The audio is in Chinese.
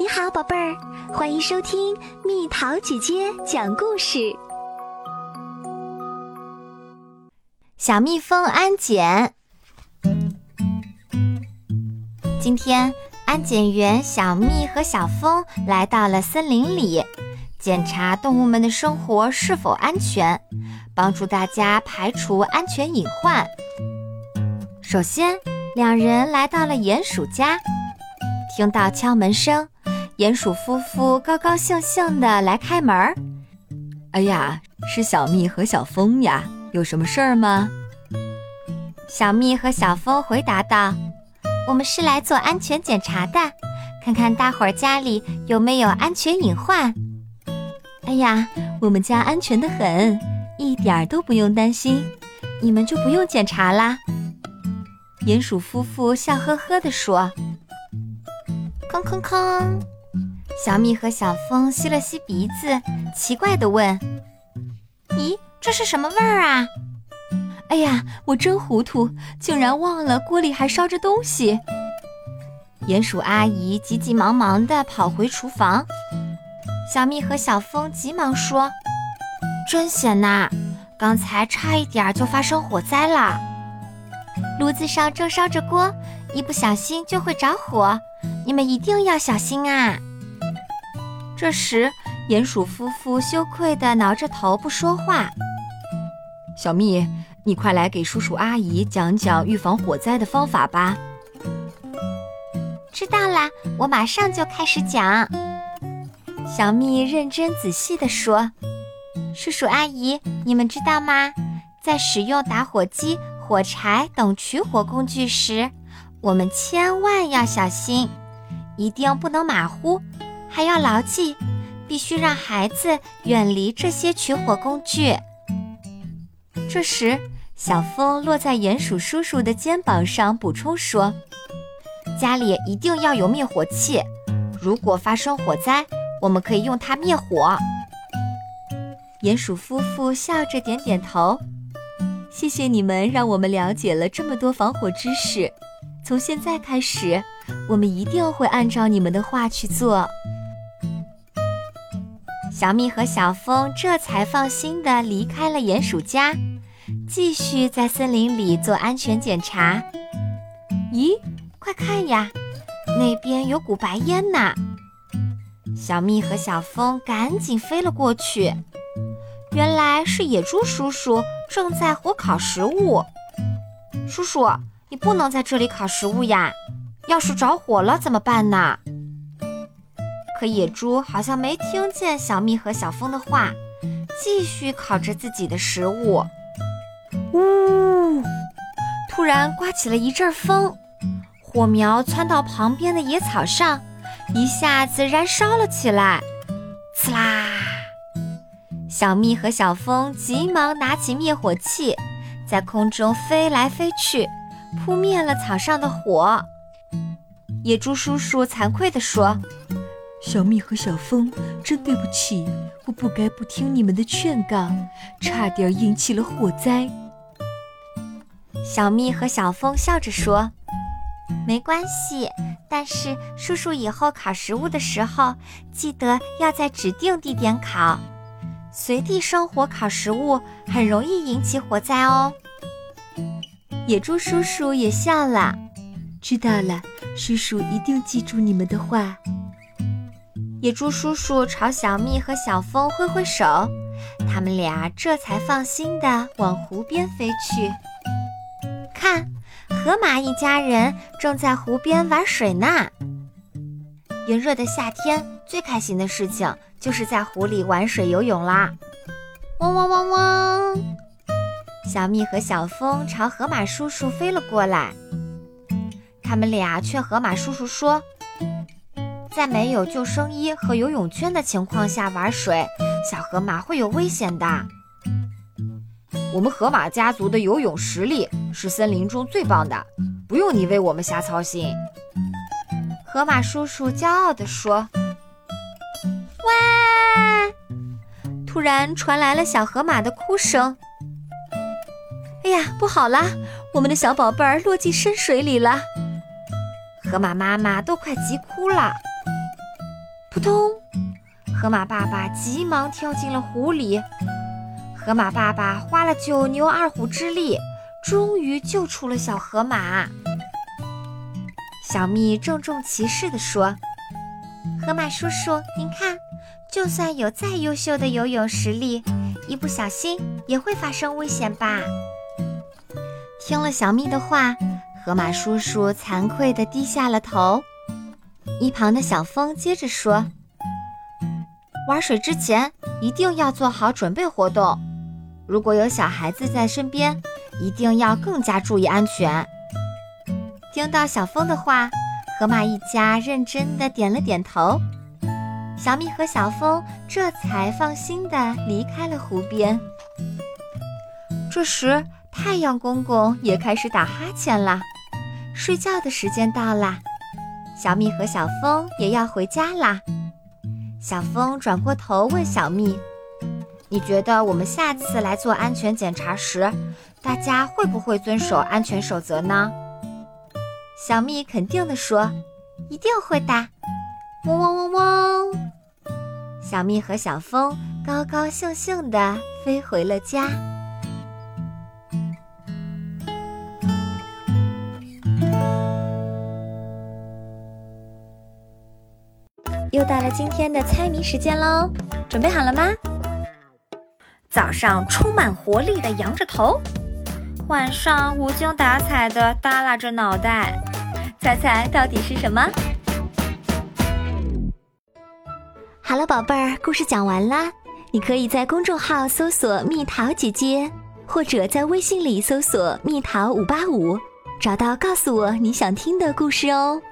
你好，宝贝儿，欢迎收听蜜桃姐姐讲故事。小蜜蜂安检，今天安检员小蜜和小蜂来到了森林里，检查动物们的生活是否安全，帮助大家排除安全隐患。首先，两人来到了鼹鼠家，听到敲门声。鼹鼠夫妇高高兴兴地来开门儿。哎呀，是小蜜和小蜂呀，有什么事儿吗？小蜜和小蜂回答道：“我们是来做安全检查的，看看大伙儿家里有没有安全隐患。”哎呀，我们家安全的很，一点儿都不用担心，你们就不用检查啦。鼹鼠夫妇笑呵呵地说：“吭吭吭。”小蜜和小风吸了吸鼻子，奇怪地问：“咦，这是什么味儿啊？”“哎呀，我真糊涂，竟然忘了锅里还烧着东西。”鼹鼠阿姨急急忙忙地跑回厨房。小蜜和小风急忙说：“真险呐，刚才差一点就发生火灾了。炉子上正烧着锅，一不小心就会着火，你们一定要小心啊！”这时，鼹鼠夫妇羞愧地挠着头不说话。小蜜，你快来给叔叔阿姨讲讲预防火灾的方法吧。知道啦，我马上就开始讲。小蜜认真仔细地说：“叔叔阿姨，你们知道吗？在使用打火机、火柴等取火工具时，我们千万要小心，一定不能马虎。”还要牢记，必须让孩子远离这些取火工具。这时，小风落在鼹鼠叔叔的肩膀上，补充说：“家里一定要有灭火器，如果发生火灾，我们可以用它灭火。”鼹鼠夫妇笑着点点头：“谢谢你们，让我们了解了这么多防火知识。从现在开始，我们一定会按照你们的话去做。”小蜜和小风这才放心地离开了鼹鼠家，继续在森林里做安全检查。咦，快看呀，那边有股白烟呢！小蜜和小风赶紧飞了过去，原来是野猪叔叔正在火烤食物。叔叔，你不能在这里烤食物呀，要是着火了怎么办呢？可野猪好像没听见小蜜和小蜂的话，继续烤着自己的食物。呜！突然刮起了一阵风，火苗窜到旁边的野草上，一下子燃烧了起来。刺啦！小蜜和小蜂急忙拿起灭火器，在空中飞来飞去，扑灭了草上的火。野猪叔叔惭愧地说。小蜜和小风，真对不起，我不该不听你们的劝告，差点引起了火灾。小蜜和小风笑着说：“没关系，但是叔叔以后烤食物的时候，记得要在指定地点烤，随地生火烤食物很容易引起火灾哦。”野猪叔叔也笑了：“知道了，叔叔一定记住你们的话。”野猪叔叔朝小蜜和小蜂挥挥手，他们俩这才放心地往湖边飞去。看，河马一家人正在湖边玩水呢。炎热的夏天，最开心的事情就是在湖里玩水游泳啦！汪汪汪汪！小蜜和小蜂朝河马叔叔飞了过来，他们俩劝河马叔叔说。在没有救生衣和游泳圈的情况下玩水，小河马会有危险的。我们河马家族的游泳实力是森林中最棒的，不用你为我们瞎操心。河马叔叔骄傲地说：“哇！”突然传来了小河马的哭声。哎呀，不好啦，我们的小宝贝儿落进深水里了。河马妈妈都快急哭了。扑通！河马爸爸急忙跳进了湖里。河马爸爸花了九牛二虎之力，终于救出了小河马。小蜜郑重其事地说：“河马叔叔，您看，就算有再优秀的游泳实力，一不小心也会发生危险吧？”听了小蜜的话，河马叔叔惭愧地低下了头。一旁的小风接着说。玩水之前一定要做好准备活动。如果有小孩子在身边，一定要更加注意安全。听到小风的话，河马一家认真的点了点头。小米和小风这才放心的离开了湖边。这时，太阳公公也开始打哈欠啦，睡觉的时间到啦。小蜜和小风也要回家啦。小风转过头问小蜜：“你觉得我们下次来做安全检查时，大家会不会遵守安全守则呢？”小蜜肯定地说：“一定会的。”嗡嗡嗡嗡，小蜜和小风高高兴兴地飞回了家。又到了今天的猜谜时间喽，准备好了吗？早上充满活力的扬着头，晚上无精打采的耷拉着脑袋，猜猜到底是什么？好了，宝贝儿，故事讲完啦。你可以在公众号搜索“蜜桃姐姐”，或者在微信里搜索“蜜桃五八五”，找到告诉我你想听的故事哦。